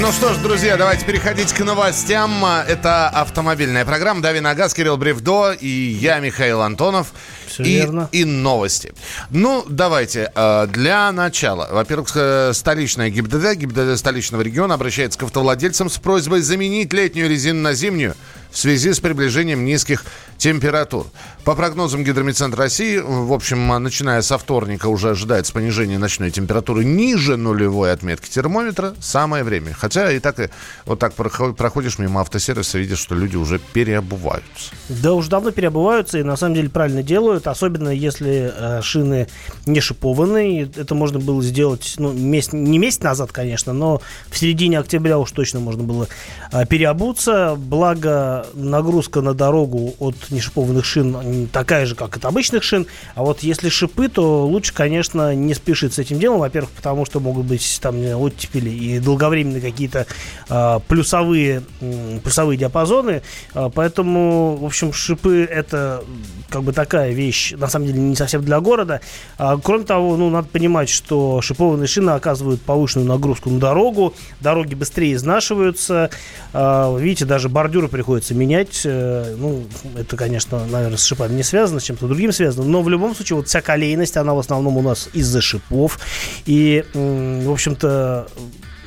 Ну что ж, друзья, давайте переходить к новостям. Это автомобильная программа «Дави на газ», Кирилл Бревдо и я, Михаил Антонов. Все и, верно. и новости. Ну, давайте. э, Для начала. Во-первых, э, столичная ГИБДД, ГИБДД столичного региона обращается к автовладельцам с просьбой заменить летнюю резину на зимнюю в связи с приближением низких температур. По прогнозам Гидромедцентра России, в общем, начиная со вторника уже ожидается понижение ночной температуры ниже нулевой отметки термометра. Самое время. Хотя и так и вот так проход- проходишь мимо автосервиса, видишь, что люди уже переобуваются. Да уж давно переобуваются и на самом деле правильно делают, особенно если э, шины не шипованные. Это можно было сделать ну, месяц, не месяц назад, конечно, но в середине октября уж точно можно было э, переобуться. Благо нагрузка на дорогу от нешипованных шин такая же, как от обычных шин. А вот если шипы, то лучше, конечно, не спешить с этим делом. Во-первых, потому что могут быть там оттепели и долговременные какие-то э, плюсовые, м, плюсовые диапазоны. Э, поэтому, в общем, шипы это как бы такая вещь, на самом деле, не совсем для города. А, кроме того, ну, надо понимать, что шипованные шины оказывают повышенную нагрузку на дорогу, дороги быстрее изнашиваются. А, видите, даже бордюры приходится менять. Э, Ну, это, конечно, наверное, с шипами не связано, с чем-то другим связано. Но в любом случае, вот вся колейность, она в основном у нас из-за шипов. И, в общем-то,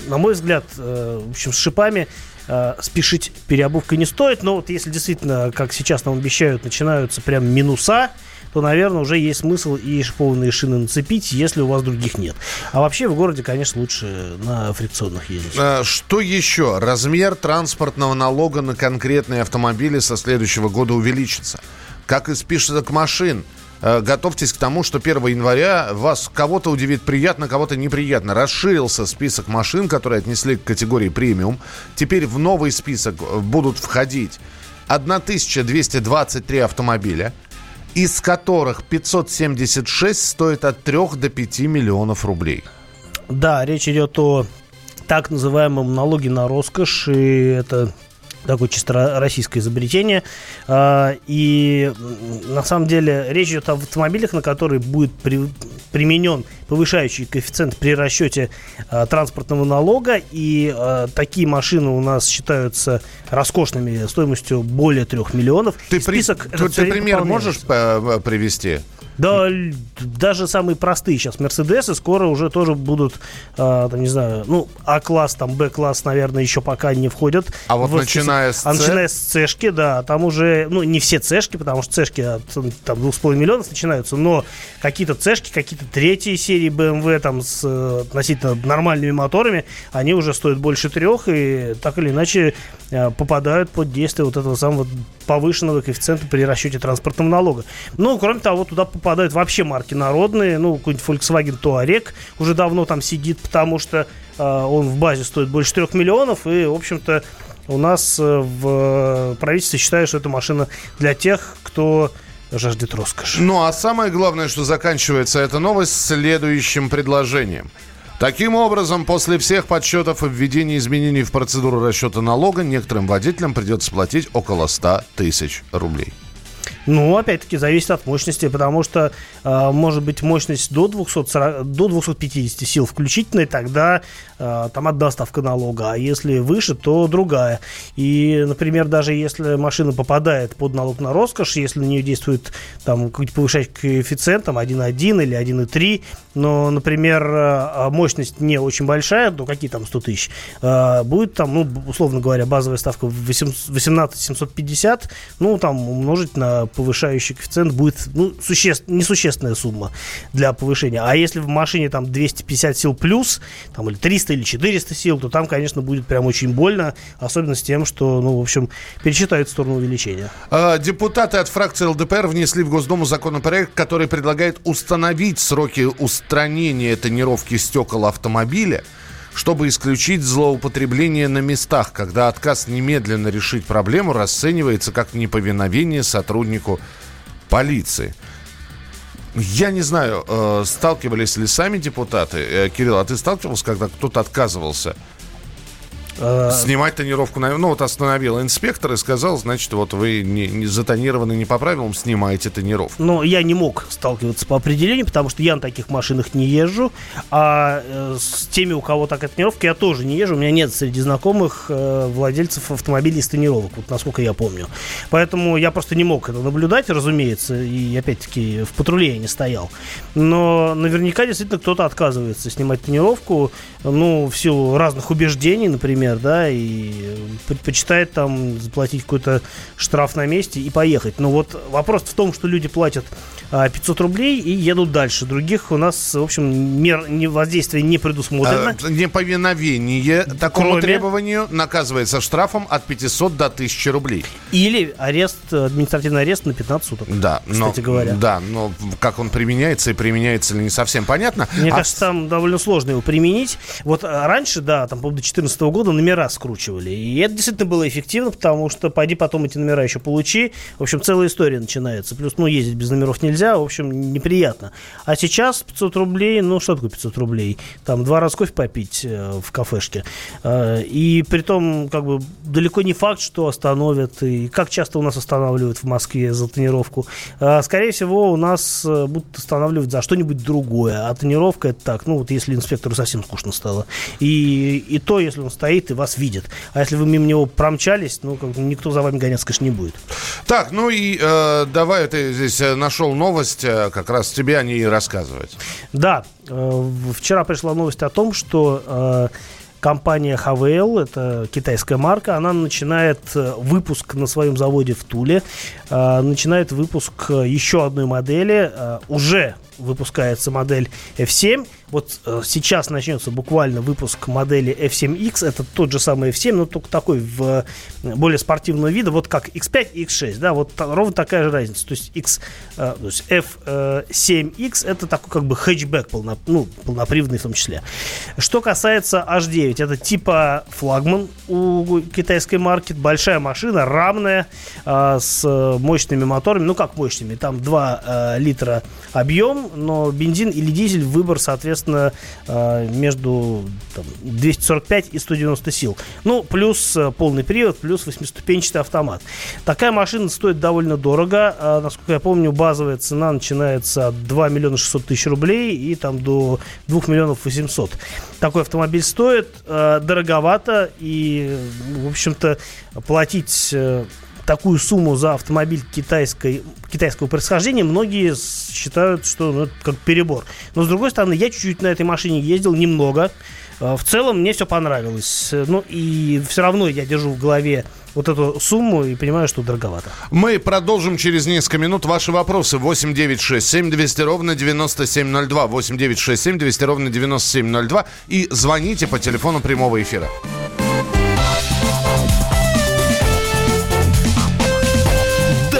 на мой взгляд, э, в общем, с шипами э, спешить переобувкой не стоит. Но вот если действительно, как сейчас нам обещают, начинаются прям минуса, то, наверное, уже есть смысл и шипованные шины нацепить, если у вас других нет. А вообще в городе, конечно, лучше на фрикционных ездить. Э, Что еще? Размер транспортного налога на конкретные автомобили со следующего года увеличится. Как и список машин. Э, Готовьтесь к тому, что 1 января вас кого-то удивит приятно, кого-то неприятно. Расширился список машин, которые отнесли к категории премиум. Теперь в новый список будут входить 1223 автомобиля, из которых 576 стоит от 3 до 5 миллионов рублей. Да, речь идет о так называемом налоге на роскошь, и это такое чисто ро- российское изобретение. А, И на самом деле речь идет об автомобилях, на которые будет при- применен повышающий коэффициент при расчете а, транспортного налога. И а, такие машины у нас считаются роскошными стоимостью более трех миллионов. Ты, И при- список ты- пример можешь э, привести? Да, даже самые простые сейчас Мерседесы скоро уже тоже будут, а, там, не знаю, ну, А-класс, там, Б-класс, наверное, еще пока не входят. А вот в начиная с А начиная с Цешки, да, там уже, ну, не все Цешки, потому что Цешки от там, 2,5 миллионов начинаются, но какие-то Цешки, какие-то третьи серии BMW, там, с э, относительно нормальными моторами, они уже стоят больше трех, и так или иначе попадают под действие вот этого самого повышенного коэффициента при расчете транспортного налога. Ну, кроме того, туда попадают вообще марки народные, ну, какой-нибудь Volkswagen Touareg уже давно там сидит, потому что э, он в базе стоит больше трех миллионов, и, в общем-то, у нас э, в правительстве считают, что это машина для тех, кто жаждет роскоши. Ну, а самое главное, что заканчивается эта новость следующим предложением. Таким образом, после всех подсчетов и введения изменений в процедуру расчета налога, некоторым водителям придется платить около 100 тысяч рублей. Ну, опять-таки, зависит от мощности, потому что э, может быть мощность до, 240, до 250 сил включительной, тогда там одна ставка налога, а если выше, то другая. И, например, даже если машина попадает под налог на роскошь, если на нее действует там какой-то повышающий коэффициент, там 1,1 или 1,3, но, например, э, мощность не очень большая, ну какие там 100 тысяч, э, будет там, ну, условно говоря, базовая ставка 18 750, ну, там умножить на повышающий коэффициент будет, ну, суще... несущественная сумма для повышения. А если в машине там 250 сил плюс, там, или 300 или 400 сил, то там, конечно, будет прям очень больно, особенно с тем, что, ну, в общем, пересчитают в сторону увеличения. А, Депутаты от фракции ЛДПР внесли в Госдуму законопроект, который предлагает установить сроки устранения тонировки стекол автомобиля, чтобы исключить злоупотребление на местах, когда отказ немедленно решить проблему расценивается как неповиновение сотруднику полиции. Я не знаю, э, сталкивались ли сами депутаты. Э, Кирилл, а ты сталкивался, когда кто-то отказывался Снимать тонировку, ну вот остановил инспектор и сказал, значит, вот вы не, не затонированы не по правилам, снимаете тонировку. Но я не мог сталкиваться по определению, потому что я на таких машинах не езжу, а э, с теми, у кого такая тонировка, я тоже не езжу. У меня нет среди знакомых э, владельцев автомобилей с тонировок, вот насколько я помню. Поэтому я просто не мог это наблюдать, разумеется, и опять-таки в патруле я не стоял. Но наверняка действительно кто-то отказывается снимать тонировку, ну, в силу разных убеждений, например, да, и предпочитает там заплатить какой-то штраф на месте и поехать. Но вот вопрос в том, что люди платят 500 а, рублей и едут дальше. Других у нас, в общем, мер воздействия не предусмотрено. А, неповиновение такому Кроме... требованию наказывается штрафом от 500 до 1000 рублей. Или арест, административный арест на 15 суток. Да, кстати но, говоря. Да, но как он применяется и применяется ли не совсем понятно. Мне а... кажется, там довольно сложно его применить. Вот а, раньше, да, там, по-моему, до 2014 года номера скручивали. И это действительно было эффективно, потому что пойди потом эти номера еще получи. В общем, целая история начинается. Плюс, ну, ездить без номеров нельзя в общем, неприятно. А сейчас 500 рублей, ну, что такое 500 рублей? Там два раза кофе попить э, в кафешке. Э, и при том, как бы, далеко не факт, что остановят. И как часто у нас останавливают в Москве за тонировку? Э, скорее всего, у нас э, будут останавливать за что-нибудь другое. А тонировка это так, ну, вот если инспектору совсем скучно стало. И, и то, если он стоит и вас видит. А если вы мимо него промчались, ну, как, никто за вами гоняться, конечно, не будет. Так, ну и э, давай ты здесь э, нашел новость, э, как раз тебе о ней рассказывать. Да, э, вчера пришла новость о том, что э, компания HVL, это китайская марка, она начинает выпуск на своем заводе в Туле, начинает выпуск еще одной модели, уже выпускается модель F7, вот э, сейчас начнется буквально выпуск модели F7X. Это тот же самый F7, но только такой в э, более спортивного вида, вот как X5 и X6. Да, вот ровно такая же разница. То есть, X, э, то есть F7X это такой как бы хэтчбэк, полно, ну, полноприводный в том числе. Что касается H9, это типа флагман у китайской марки. Большая машина, рамная, с мощными моторами. Ну, как мощными? Там 2 литра объем, но бензин или дизель, выбор, соответственно, соответственно, э, между там, 245 и 190 сил. Ну, плюс э, полный привод, плюс восьмиступенчатый автомат. Такая машина стоит довольно дорого. А, насколько я помню, базовая цена начинается от 2 миллиона 600 тысяч рублей и там до 2 миллионов 800. Такой автомобиль стоит э, дороговато и, в общем-то, платить такую сумму за автомобиль китайской, китайского происхождения, многие считают, что ну, это как перебор. Но, с другой стороны, я чуть-чуть на этой машине ездил, немного. А, в целом, мне все понравилось. Ну, и все равно я держу в голове вот эту сумму и понимаю, что дороговато. Мы продолжим через несколько минут ваши вопросы. 8 9 6 7 200 ровно 9702. 8 9 6 7 200 ровно 9702. И звоните по телефону прямого эфира.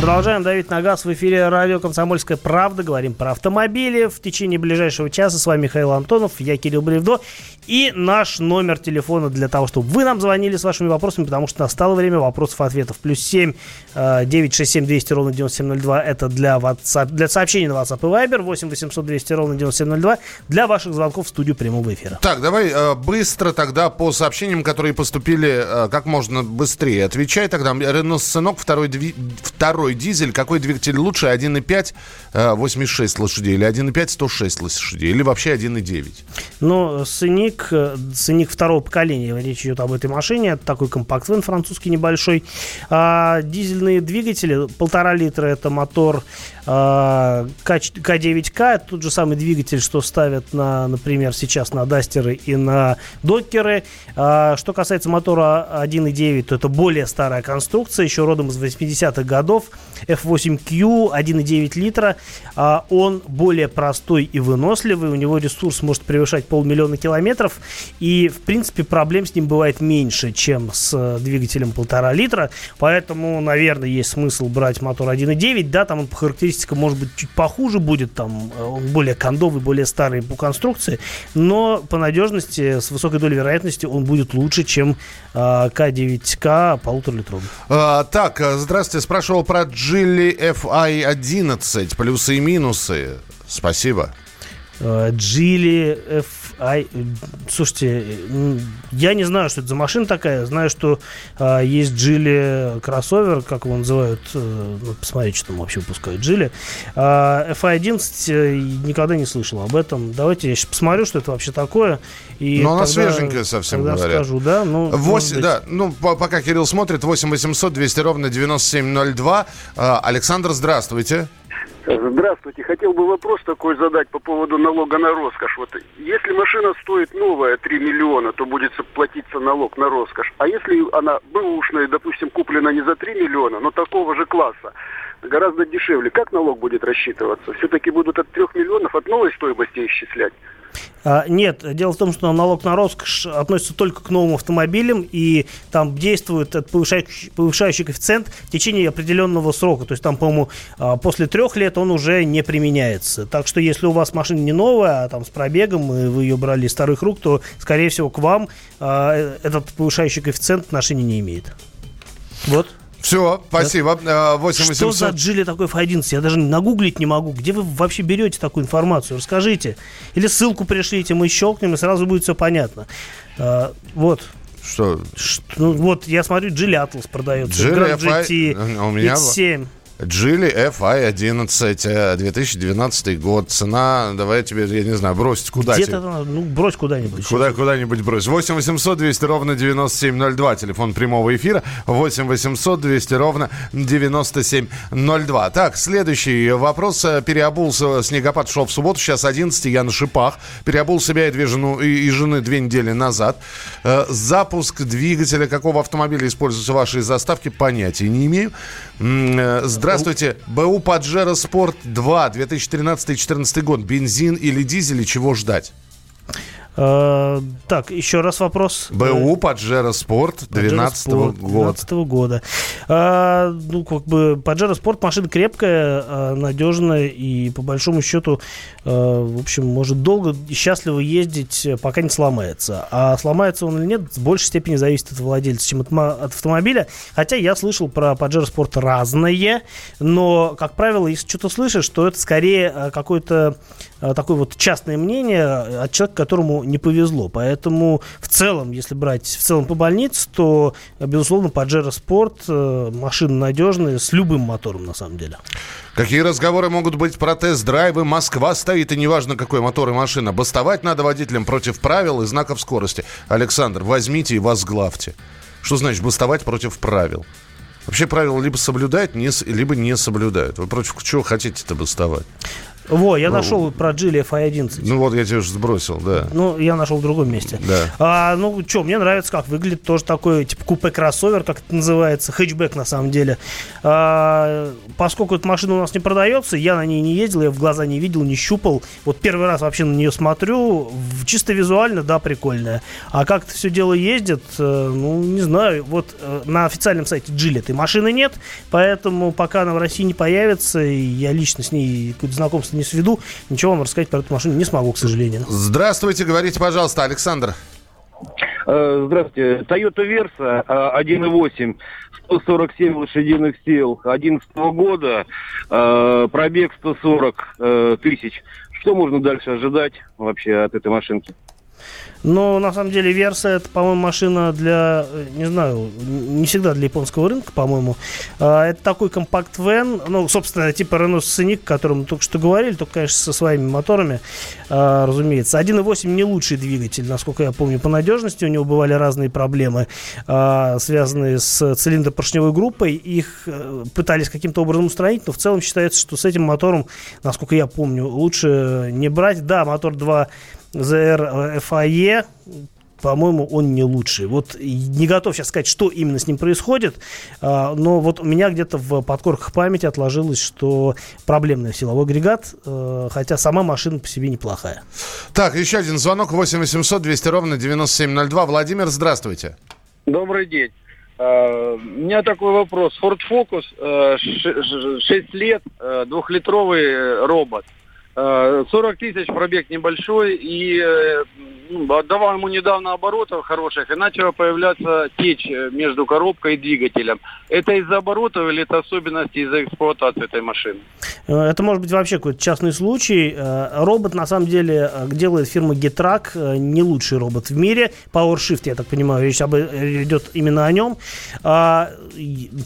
Продолжаем давить на газ в эфире радио «Комсомольская правда». Говорим про автомобили. В течение ближайшего часа с вами Михаил Антонов, я Кирилл Бревдо. И наш номер телефона для того, чтобы вы нам звонили с вашими вопросами, потому что настало время вопросов-ответов. Плюс 7 967 200 ровно 9702. Это для, WhatsApp, для сообщений на WhatsApp и Viber. 8 800 200 ровно 9702. Для ваших звонков в студию прямого эфира. Так, давай э, быстро тогда по сообщениям, которые поступили э, как можно быстрее. Отвечай тогда. Рено Сценок, второй, второй дизель. Какой двигатель лучше? 1,5 э, 86 лошадей или 1,5 106 лошадей? Или вообще 1,9? Ну, Сценик, э, Сценик второго поколения. Речь идет об этой машине. Это такой компакт-вен французский небольшой. А, дизельные двигатели, полтора литра это мотор а, К9К, это тот же самый двигатель, что ставят, на, например, сейчас на Дастеры и на Докеры. А, что касается мотора 1.9, то это более старая конструкция, еще родом из 80-х годов. F8Q 1.9 литра. А, он более простой и выносливый, у него ресурс может превышать полмиллиона километров, и, в принципе, проблем с ним бывает меньше, чем с двигателем полтора литра, поэтому, наверное, есть смысл брать мотор 1.9, да, там он по характеристикам может быть чуть похуже будет, там он более кондовый, более старый по конструкции, но по надежности, с высокой долей вероятности он будет лучше, чем э, К9К полуторалитровый. А, так, здравствуйте, спрашивал про Geely FI11, плюсы и минусы. Спасибо. Geely FI... Слушайте, я не знаю, что это за машина такая. Знаю, что а, есть Geely кроссовер, как его называют. Э, ну, посмотрите, что там вообще выпускают. А, FI11 э, никогда не слышал об этом. Давайте я сейчас посмотрю, что это вообще такое. И Но она тогда, свеженькая совсем тогда говоря. скажу, да? Ну, 8, да, ну, по- пока Кирилл смотрит, 8 800 200 ровно 9702. А, Александр, здравствуйте. Здравствуйте. Хотел бы вопрос такой задать по поводу налога на роскошь. Вот если машина стоит новая 3 миллиона, то будет платиться налог на роскошь. А если она бэушная, допустим, куплена не за 3 миллиона, но такого же класса, гораздо дешевле, как налог будет рассчитываться? Все-таки будут от 3 миллионов от новой стоимости исчислять? А, нет, дело в том, что налог на роскошь относится только к новым автомобилям, и там действует этот повышающий, повышающий коэффициент в течение определенного срока. То есть там, по-моему, а, после трех лет он уже не применяется. Так что если у вас машина не новая, а там с пробегом, и вы ее брали из старых рук, то, скорее всего, к вам а, этот повышающий коэффициент отношения не имеет. Вот. Все, спасибо. А, 8 Что за 800. Джили такой F11? Я даже нагуглить не могу. Где вы вообще берете такую информацию? Расскажите. Или ссылку пришлите, мы щелкнем, и сразу будет все понятно. А, вот. Что? Ш- Ну, вот, я смотрю, Джили Atlas продается. У меня X7. Geely FI11, э, 2012 год. Цена, давай я тебе, я не знаю, бросить куда Где-то, ну, брось куда-нибудь. Куда, куда-нибудь брось. 8 800 200 ровно 9702. Телефон прямого эфира. 8 800 200 ровно 9702. Так, следующий вопрос. Э, Переобулся, снегопад шел в субботу, сейчас 11 я на шипах. Переобул себя и две жену, и, и жены две недели назад. Э, Запуск двигателя какого автомобиля используется в вашей заставке, понятия не имею. Э, Здравствуйте. БУ Паджеро Спорт 2, 2013-2014 год. Бензин или дизель, и чего ждать? Э, так, еще раз вопрос. БУ Паджеро Спорт 2012 Sport года. 12 года. А, ну, как бы, Pajero Sport машина крепкая, а, надежная и, по большому счету, а, в общем, может долго и счастливо ездить, э, пока не сломается. А сломается он или нет, в большей степени зависит от владельца, чем от, от автомобиля. Хотя я слышал про Pajero Sport разное, но, как правило, если что-то слышишь, то это скорее а, какое-то а, такое вот частное мнение от человека, которому не повезло. Поэтому в целом, если брать в целом по больнице, то, безусловно, Pajero Sport э, машина надежная с любым мотором, на самом деле. Какие разговоры могут быть про тест-драйвы? Москва стоит, и неважно, какой мотор и машина. Бастовать надо водителям против правил и знаков скорости. Александр, возьмите и возглавьте. Что значит бастовать против правил? Вообще правила либо соблюдают, либо не соблюдают. Вы против чего хотите-то бастовать? Во, я нашел про Geely FI11. Ну вот я тебе уже сбросил, да. Ну, я нашел в другом месте. Да. А, ну, что, мне нравится, как выглядит. Тоже такой, типа, купе-кроссовер, как это называется. Хэтчбэк, на самом деле. А, поскольку эта машина у нас не продается, я на ней не ездил, я в глаза не видел, не щупал. Вот первый раз вообще на нее смотрю. Чисто визуально, да, прикольная. А как это все дело ездит, э, ну, не знаю. Вот э, на официальном сайте Geely этой машины нет, поэтому пока она в России не появится, я лично с ней какое-то знакомство не сведу, ничего вам рассказать про эту машину не смогу, к сожалению. Здравствуйте, говорите, пожалуйста, Александр. Э, Здравствуйте. Toyota Versa э, 1.8, 147 лошадиных сил, 2011 года, э, пробег 140 э, тысяч. Что можно дальше ожидать вообще от этой машинки? Но на самом деле Верса это, по-моему, машина для, э, не знаю, не всегда для японского рынка, по-моему. А, Это такой компакт-вен, ну, собственно, типа Renault Scenic, о котором мы только что говорили, только, конечно, со своими моторами, а, разумеется. 1.8 не лучший двигатель, насколько я помню, по надежности. У него бывали разные проблемы, а, связанные с цилиндропоршневой группой. Их э, пытались каким-то образом устранить, но в целом считается, что с этим мотором, насколько я помню, лучше не брать. Да, мотор 2 ZR FAE, по-моему, он не лучший. Вот не готов сейчас сказать, что именно с ним происходит, а, но вот у меня где-то в подкорках памяти отложилось, что проблемный силовой агрегат, э, хотя сама машина по себе неплохая. Так, еще один звонок 8 800 200 ровно 9702. Владимир, здравствуйте. Добрый день. Э, У меня такой вопрос. Ford Focus, 6 лет, э, двухлитровый э, робот. Э, 40 тысяч пробег небольшой, и э, отдавал ему недавно оборотов хороших, и начала появляться течь э, между коробкой и двигателем. Это из-за оборотов или это особенности из-за эксплуатации этой машины? Э, Это может быть вообще какой-то частный случай. Э, Робот, на самом деле, делает фирма Getrack, не лучший робот в мире. PowerShift, я так понимаю, речь об, идет именно о нем. А,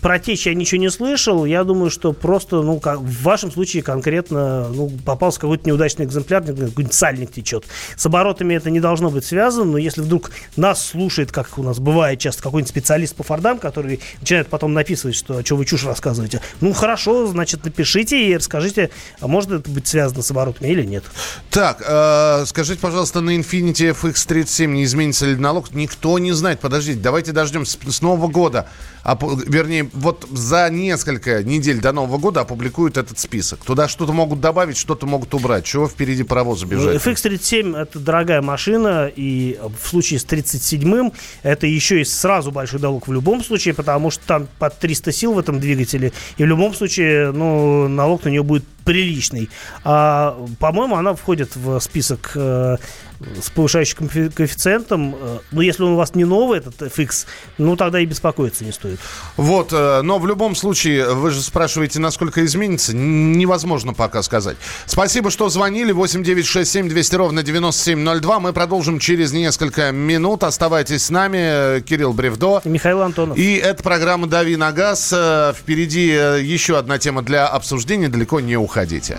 Про течь я ничего не слышал. Я думаю, что просто, ну, как- в вашем случае конкретно ну, попался какой-то неудачный экземпляр, какой-нибудь сальник течет. С оборотами это не должно быть связано, но если вдруг нас слушает, как у нас бывает часто, какой-нибудь специалист по фордам, который начинает потом написывать, что что вы чушь рассказываете, ну, хорошо, значит, напишите и расскажите, а может это быть связано с оборотами или нет. Так, э, скажите, пожалуйста, на Infiniti FX37 не изменится ли налог? Никто не знает. Подождите, давайте дождемся с Нового года. Вернее, вот за несколько недель до Нового года опубликуют этот список. Туда что-то могут добавить, что-то могут убрать. Чего впереди паровоза Ну, бежать? FX37 это дорогая машина, и в случае с 37-м это еще и сразу большой налог в любом случае, потому что там под 300 сил в этом двигателе, и в любом случае, ну, налог на нее будет приличный. А, по-моему, она входит в список э, с повышающим коэффи- коэффициентом. Э, Но если он у вас не новый, этот FX, ну, тогда и беспокоиться не стоит. Вот, э, но в любом случае, вы же спрашиваете, насколько изменится. Невозможно пока сказать. Спасибо, что звонили. 8967 200 ровно 9702. Мы продолжим через несколько минут. Оставайтесь с нами. Э, Кирилл Бревдо. Михаил Антонов. И это программа «Дави на газ». Впереди еще одна тема для обсуждения. Далеко не уходите.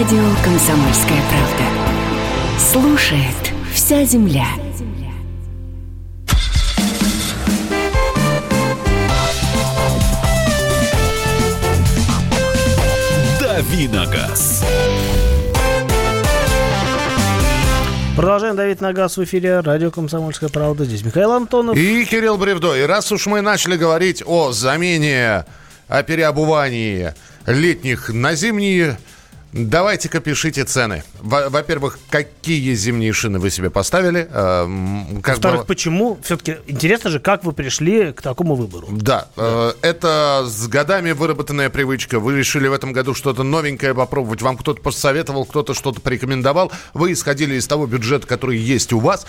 Радио «Комсомольская правда». Слушает вся земля. Давиногаз. Продолжаем давить на газ в эфире. Радио «Комсомольская правда». Здесь Михаил Антонов. И Кирилл Бревдо. И раз уж мы начали говорить о замене, о переобувании летних на зимние, Давайте-ка пишите цены. Во- Во-первых, какие зимние шины вы себе поставили? Э, Как Во-вторых, бы- почему? Все-таки интересно же, как вы пришли к такому выбору. Да, э, это с годами выработанная привычка. Вы решили в этом году что-то новенькое попробовать. Вам кто-то посоветовал, кто-то что-то порекомендовал. Вы исходили из того бюджета, который есть у вас.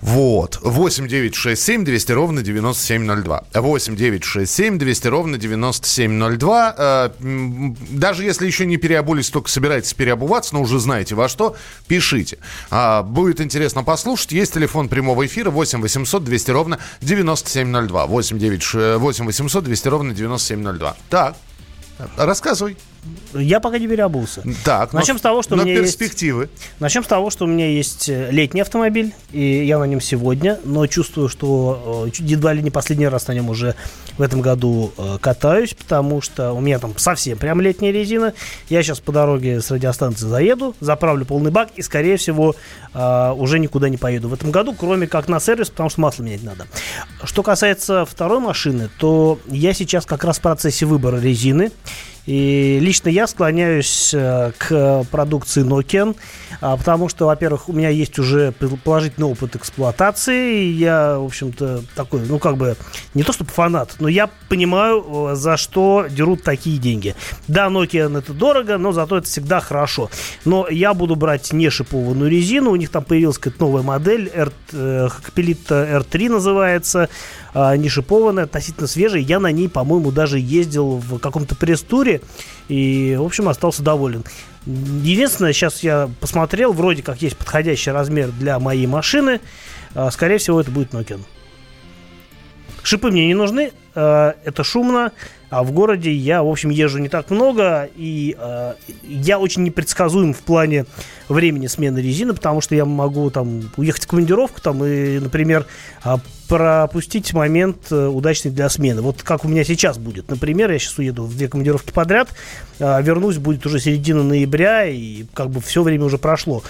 Вот. 8 9 6 7 200 ровно 9702. 8 9 6 7 200 ровно 9702. Э, Даже если еще не переобулись, только собираетесь переобуваться, но уже знаете во что, пишите. А, Будет интересно послушать. Есть телефон прямого эфира 8 800 200 ровно 9702. 8 9 ш- 8 800 200 ровно 9702. Так, рассказывай. Я пока не переобулся. Так, но- Начнем с того, что но у меня есть- перспективы. Начнем с того, что у меня есть э, летний автомобиль, и я на нем сегодня, но чувствую, что э, едва ли не последний раз на нем уже в этом году э, катаюсь, потому что у меня там совсем прям летняя резина. Я сейчас по дороге с радиостанции заеду, заправлю полный бак и, скорее всего, уже никуда не поеду в этом году, кроме как на сервис, потому что масло менять надо. Что касается второй машины, то я сейчас как раз в процессе выбора резины. И лично я склоняюсь э, к продукции Nokian, а, потому что, во-первых, у меня есть уже пол- положительный опыт эксплуатации. и Я, в общем-то, такой, ну, как бы, не то чтобы фанат, но я понимаю, э, за что дерут такие деньги. Да, Nokian это дорого, но зато это всегда хорошо. Но я буду брать не шипованную резину. У них там появилась какая-то новая модель, R, э, Hakkapeliitta R3 называется, а, не шипованная, относительно свежая. Я на ней, по-моему, даже ездил в каком-то пресс-туре и, в общем, остался доволен. Единственное, сейчас я посмотрел, вроде как есть подходящий размер для моей машины. А, Скорее всего, это будет Nokian. Шипы мне не нужны, э, это шумно, а в городе я, в общем, езжу не так много, и э, я очень непредсказуем в плане времени смены резины, потому что я могу там уехать в командировку там и, например, а, пропустить момент э, удачный для смены. Вот как у меня сейчас будет. Например, я сейчас уеду в две командировки подряд, а, вернусь, будет уже середина ноября, и как бы все время уже прошло.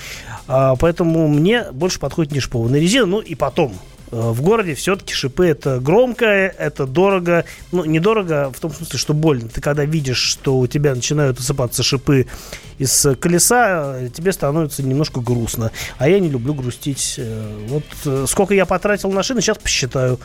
А, Поэтому мне больше подходит не шипованная резина, ну и потом, в городе все-таки шипы это громко, это дорого. Ну, недорого в том смысле, что больно. Ты когда видишь, что у тебя начинают осыпаться шипы из колеса, э, тебе становится немножко грустно. А я не люблю грустить. Э, Вот э, сколько я потратил на шины, сейчас посчитаю.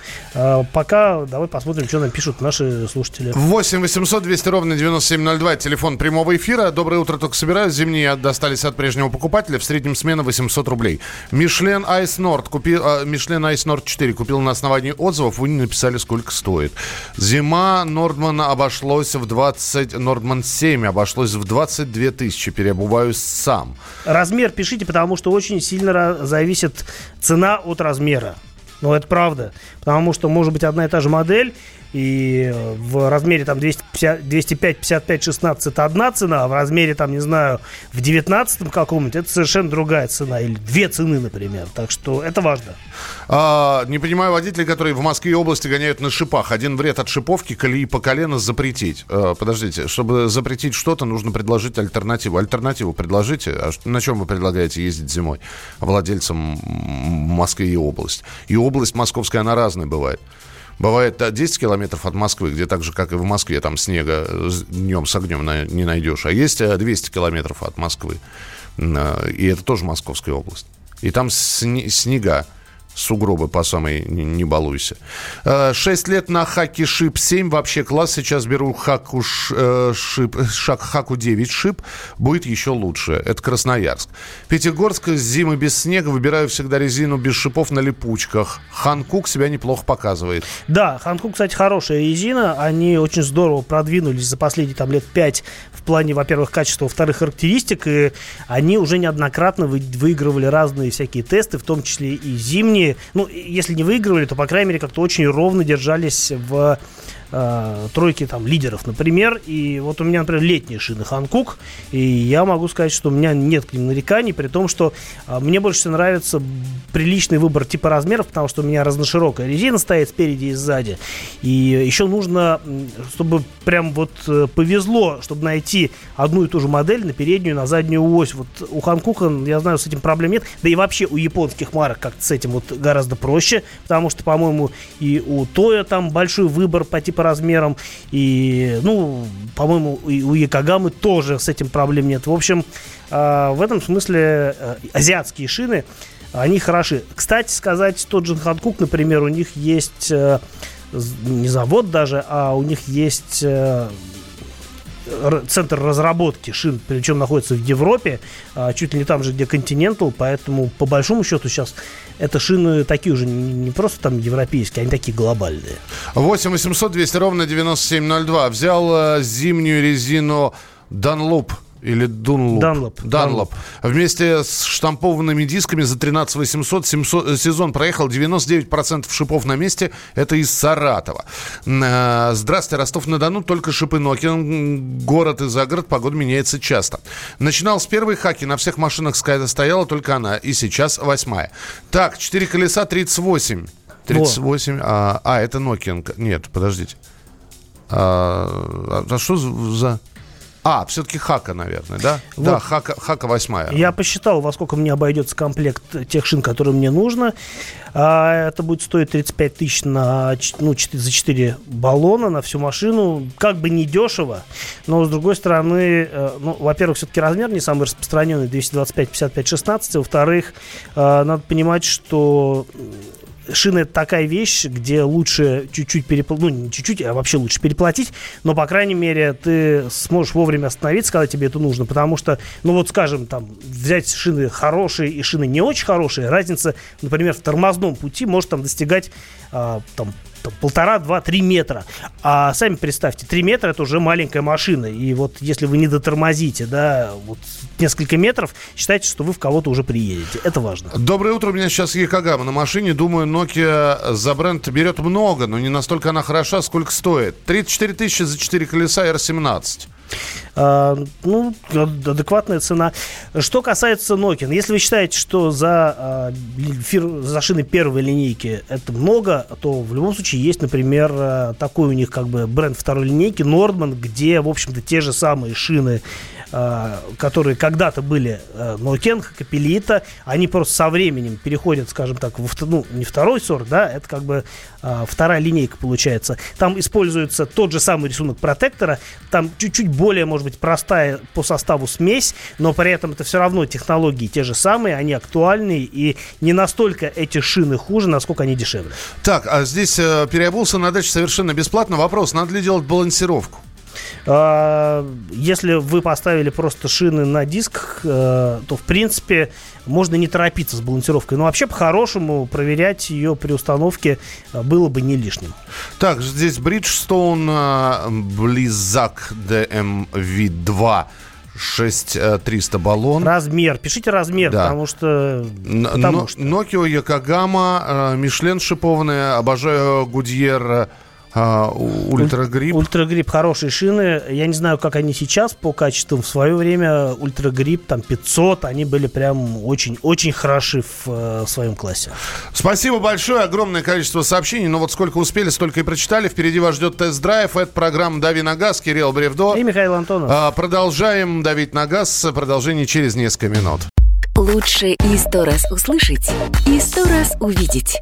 Пока давай посмотрим, что нам пишут наши слушатели. 8 800 200 ровно 9702. Телефон прямого эфира. Доброе утро, только собираюсь. Зимние достались от прежнего покупателя. В среднем смена 800 рублей. Мишлен Айс Норд купил... Мишлен Айс Норд 4 купил на основании отзывов. Вы не написали, сколько стоит. Зима Нордмана обошлось в 20... Нордман 7 обошлось в 22 тысячи. Переобуваюсь сам. Размер пишите, потому что очень сильно зависит цена от размера. Ну, это правда. Потому что может быть одна и та же модель, и э, в размере там 250, 205, 55, 16 это одна цена, а в размере там, не знаю, в 19 каком-нибудь это совершенно другая цена. Или две цены, например. Так что это важно. А, не понимаю водителей, которые в Москве и области гоняют на шипах. Один вред от шиповки, колеи по колено запретить. А, подождите, чтобы запретить что-то, нужно предложить альтернативу. Альтернативу предложите. А на чем вы предлагаете ездить зимой владельцам Москвы и области? И область московская, она разная бывает. Бывает а, 10 километров от Москвы, где так же, как и в Москве, там снега э, с- днем с огнем не найдешь. А есть а, 200 километров от Москвы. А, И это тоже Московская область. И там снега сугробы по самой не, не балуйся. Э, Шесть лет на хаке шип 7, вообще класс. Сейчас беру хаку э, шип, шаг хаку 9 шип, будет еще лучше. Это Красноярск. Пятигорск, зимы без снега, выбираю всегда резину без шипов на липучках. Ханкук себя неплохо показывает. Да, Ханкук, кстати, хорошая резина. Они очень здорово продвинулись за последние там лет пять в плане, во-первых, качества, во-вторых, характеристик. И они уже неоднократно вы- выигрывали разные всякие тесты, в том числе и зимние. Ну, если не выигрывали, то, по крайней мере, как-то очень ровно держались в э, тройке там лидеров, например. И вот у меня, например, летние шины Ханкук. И я могу сказать, что у меня нет к ним нареканий, при том, что а, мне больше всего нравится приличный выбор типа размеров, потому что у меня разноширокая резина стоит спереди и сзади. И еще нужно, чтобы прям вот э, повезло, чтобы найти одну и ту же модель на переднюю, на заднюю ось. Вот у Ханкука, я знаю, с этим проблем нет. Да и вообще у японских марок как-то с этим вот гораздо проще, потому что, по-моему, и у Тоя там большой выбор по типу по размерам. И, ну, по-моему, и у Якогамы тоже с этим проблем нет. В общем, э, в этом смысле э, азиатские шины, они хороши. Кстати сказать, тот же Ханкук, например, у них есть э, не завод даже, а у них есть э, центр разработки шин, причем находится в Европе, а, чуть ли не там же, где Continental, поэтому по большому счету сейчас это шины такие уже не, просто там европейские, они такие глобальные. 8 800 200 ровно 9702. Взял э, зимнюю резину Dunlop или Dunlop. Dunlop. Dunlop. Вместе с штампованными дисками за 13 800 700, э, сезон проехал 99% шипов на месте. Это из Саратова. Э, Здравствуйте, Ростов-на-Дону. Только шипы. М, Город и загород. Погода меняется часто. Начинал с первой хаки. На всех машинах стояла только она. И сейчас восьмая. Так, 4 колеса 38. 38. А, а, это Nokia. Нет, подождите. А, а что за... А, все-таки Хака, наверное, да? Да, Вот. Хака, Хака восьмая. Я посчитал, во сколько мне обойдется комплект тех шин, которые мне нужно. А, это будет стоить 35 тысяч на, ну, чет- за 4 баллона на всю машину. Как бы не дешево, но с другой стороны, э, ну, во-первых, все-таки размер не самый распространенный, 225, 55, 16. Во-вторых, э, надо понимать, что шина это такая вещь, где лучше чуть-чуть переплатить, ну не чуть-чуть, а вообще лучше переплатить, но, по крайней мере, ты сможешь вовремя остановиться, когда тебе это нужно, потому что, ну вот, скажем, там, взять шины хорошие и шины не очень хорошие, разница, например, в тормозном пути может там достигать а, там, там, полтора, два, три метра. А сами представьте, три метра это уже маленькая машина. И вот если вы не дотормозите, да, вот несколько метров, считайте, что вы в кого-то уже приедете. Это важно. Доброе утро, у меня сейчас Якогама на машине. Думаю, Nokia за бренд берет много, но не настолько она хороша, сколько стоит. 34 тысячи за 4 колеса R17. А, ну, ад- адекватная цена. Что касается Nokia, если вы считаете, что за, а, за шины первой линейки это много, то в любом случае есть, например, а, такой у них как бы бренд второй линейки Nordman, где, в общем-то, те же самые шины которые когда-то были а, Nokia, Капелита, они просто со временем переходят, скажем так, вто- ну, не второй сорт, да, это как бы а, вторая линейка получается. Там используется тот же самый рисунок протектора, там чуть-чуть более, может быть, простая по составу смесь, но при этом это все равно технологии те же самые, они актуальны, и не настолько эти шины хуже, насколько они дешевле. Так, а здесь э, переобулся на даче совершенно бесплатно. Вопрос, надо ли делать балансировку? А, Если вы поставили просто шины на диск, э, то, в принципе, можно не торопиться с балансировкой. Но вообще, по-хорошему, проверять ее при установке э, было бы не лишним. Так, здесь Bridgestone Blizzak DMV2 6300 баллон. Размер. Пишите размер, Да. потому что... Потому Но- что. Nokia, Yokohama, э, Michelin шипованная, обожаю Goodyear, UltraGrip. UltraGrip хорошие шины. Я не знаю, как они сейчас по качествам. В свое время UltraGrip там 500, они были прям очень-очень хороши в э, своем классе. Спасибо большое, огромное количество сообщений. Но вот сколько успели, столько и прочитали. Впереди вас ждет тест-драйв. Это программа «Дави на газ», Кирилл Бревдо. И Михаил Антонов. А, Продолжаем давить на газ. Продолжение через несколько минут. Лучше и сто раз услышать, и сто раз увидеть.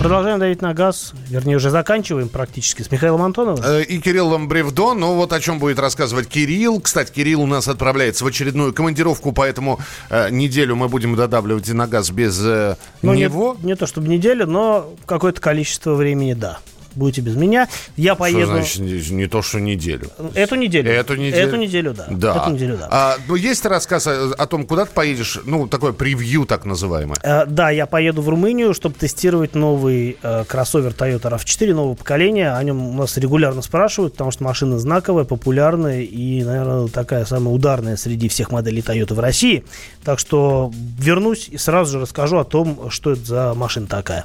Продолжаем давить на газ. Вернее, уже заканчиваем практически с Михаилом Антоновым. Э, И Кириллом Бревдо. Ну вот о чем будет рассказывать Кирилл. Кстати, Кирилл у нас отправляется в очередную командировку, поэтому э, неделю мы будем додавливать на газ без э, Ну, не- него. Не, то чтобы неделю, но какое-то количество времени, да. Будете без меня. Я Что поеду... значит не, не то, что неделю? Эту неделю. Эту неделю? Эту неделю, да. Да. Эту неделю, да. А, ну, есть рассказ о, о том, куда ты поедешь? Ну, такое превью, так называемое. Э, Да, я поеду в Румынию, чтобы тестировать новый э, кроссовер Toyota RAV4 нового поколения. О нем у нас регулярно спрашивают, потому что машина знаковая, популярная и, наверное, такая самая ударная среди всех моделей Toyota в России. Так что вернусь и сразу же расскажу о том, что это за машина такая.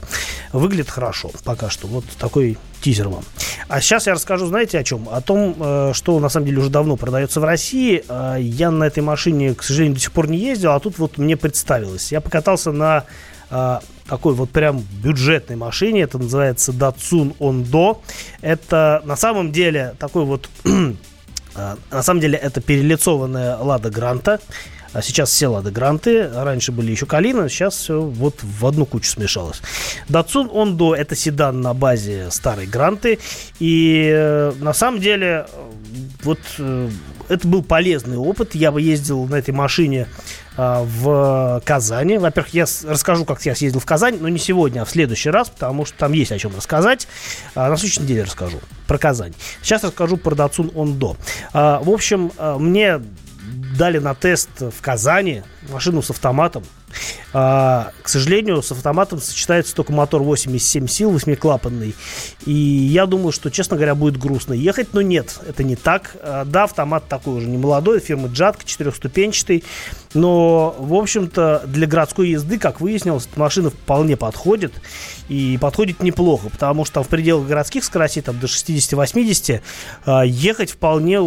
Выглядит хорошо пока что. Вот такой тизер вам. А сейчас я расскажу, знаете, о чем? О том, э, что на самом деле уже давно продается в России. Э, Я на этой машине, к сожалению, до сих пор не ездил, а тут вот мне представилось. Я покатался на э, такой вот прям бюджетной машине. Это называется Datsun Ondo. Это на самом деле такой вот... На самом деле это перелицованная Лада Гранта. А сейчас все Лада Гранты, раньше были еще Калина, сейчас все вот в одну кучу смешалось. Datsun Ondo это седан на базе старой Гранты. И э, на самом деле э, вот э, это был полезный опыт. Я бы ездил на этой машине а, в Казани. Во-первых, я расскажу, как я съездил в Казань, но не сегодня, а в следующий раз, потому что там есть о чем рассказать. А, на следующей неделе расскажу про Казань. Сейчас расскажу про Ondo. А, в общем, а, мне дали на тест в Казани машину с автоматом. А, к сожалению, с автоматом сочетается только мотор 87 сил, восьмиклапанный. И я думаю, что, честно говоря, будет грустно ехать, но нет, это не так. А, да, автомат такой уже не молодой, фирмы Джатка, четырехступенчатый. Но, в общем-то, для городской езды, как выяснилось, машина вполне подходит. И подходит неплохо, потому что в пределах городских скоростей, там до 60-80, а, ехать вполне,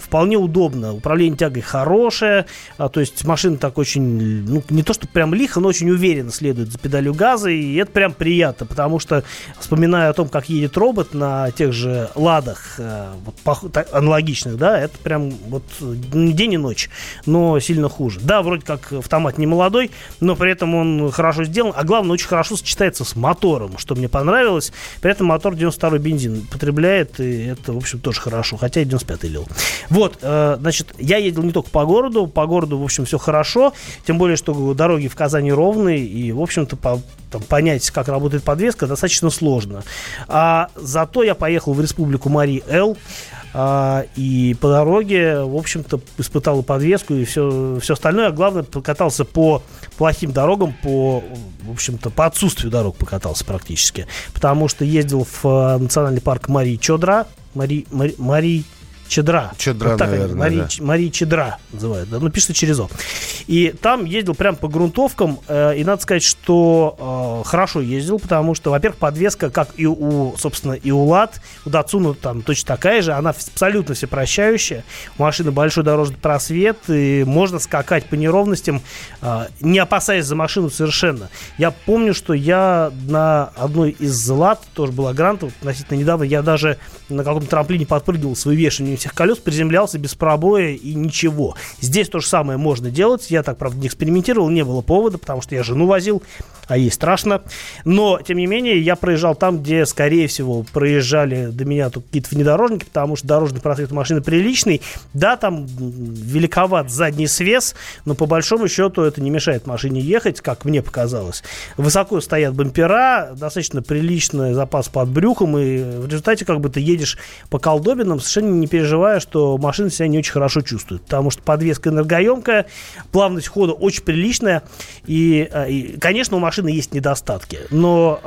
вполне удобно. Управление тягой хорошее, а, то есть машина так очень, ну, не то что прям лихо, но очень уверенно следует за педалью газа, и это прям приятно, потому что, вспоминая о том, как едет робот на тех же ладах, э, вот, аналогичных, да, это прям вот день и ночь, но сильно хуже. Да, вроде как автомат не молодой, но при этом он хорошо сделан, а главное, очень хорошо сочетается с мотором, что мне понравилось. При этом мотор 92 бензин потребляет, и это, в общем, тоже хорошо, хотя и 95 лил. Вот, э, значит, я ездил не только по городу, по городу, в общем, все хорошо, тем более, что дороги в Казани ровные, и, в общем-то, по- там, понять, как работает подвеска, достаточно сложно. А зато я поехал в республику Мари Эл, а, и по дороге, в общем-то, испытал подвеску и все, все остальное. А главное, покатался по плохим дорогам, по, в общем-то, по отсутствию дорог покатался практически. Потому что ездил в э, национальный парк Мари Чодра. Мари, Мари, Мари Чедра. Чедра, Вот так они, наверное, Мари, да. Ч- Мари Чедра называют, да, ну пишется через О. И там ездил прям по грунтовкам, э, и надо сказать, что э, хорошо ездил, потому что, во-первых, подвеска, как и у, собственно, и у Лад, у Датсуна там точно такая же, она абсолютно всепрощающая, у машины большой дорожный просвет, и можно скакать по неровностям, э, не опасаясь за машину совершенно. Я помню, что я на одной из Лад, тоже была Гранта, вот относительно недавно, я даже на каком-то трамплине подпрыгивал с вывешиванием всех колес, приземлялся без пробоя и ничего. Здесь то же самое можно делать. Я так, правда, не экспериментировал, не было повода, потому что я жену возил, а ей страшно. Но, тем не менее, я проезжал там, где, скорее всего, проезжали до меня тут какие-то внедорожники, потому что дорожный просвет машины приличный. Да, там великоват задний свес, но по большому счету это не мешает машине ехать, как мне показалось. Высоко стоят бампера, достаточно приличный запас под брюхом, и в результате как бы ты едешь по колдобинам, совершенно не переживая, что машина себя не очень хорошо чувствует, потому что подвеска энергоемкая, плавность хода очень приличная, и, э, и, конечно, у машины есть недостатки, но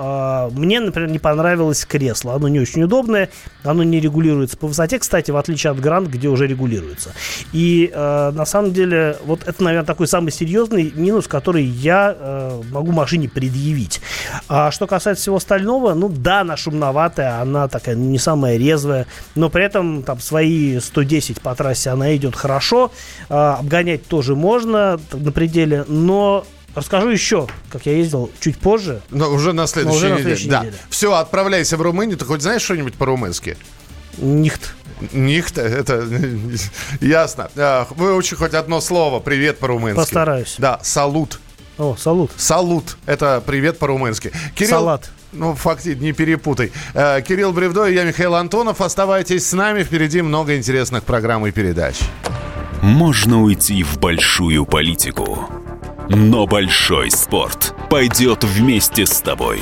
э, мне, например, не понравилось кресло, оно не очень удобное, оно не регулируется по высоте, кстати, в отличие от Гранд, где уже регулируется. И э, на самом деле, вот это, наверное, такой самый серьезный минус, который я э, могу машине предъявить. А что касается всего остального, ну да, она шумноватая, она такая не самая резвая, но при этом там свои 110 по трассе она идет хорошо, а, обгонять тоже можно на пределе, но расскажу еще, как я ездил чуть позже. Но уже на следующей уже на неделе. следующей да. неделе. Все, отправляйся в Румынию. Ты хоть знаешь что-нибудь по-румынски? Нихт. Нихт, это ясно. А, Выучи хоть одно слово. Привет по-румынски. Постараюсь. Да, салут. О, салут. Салут. Это привет по-румынски. Салат. Ну, фактически, не перепутай. Э, Кирилл Бревдо и я, Михаил Антонов. Оставайтесь с нами. Впереди много интересных программ и передач. Можно уйти в большую политику, но большой спорт пойдет вместе с тобой.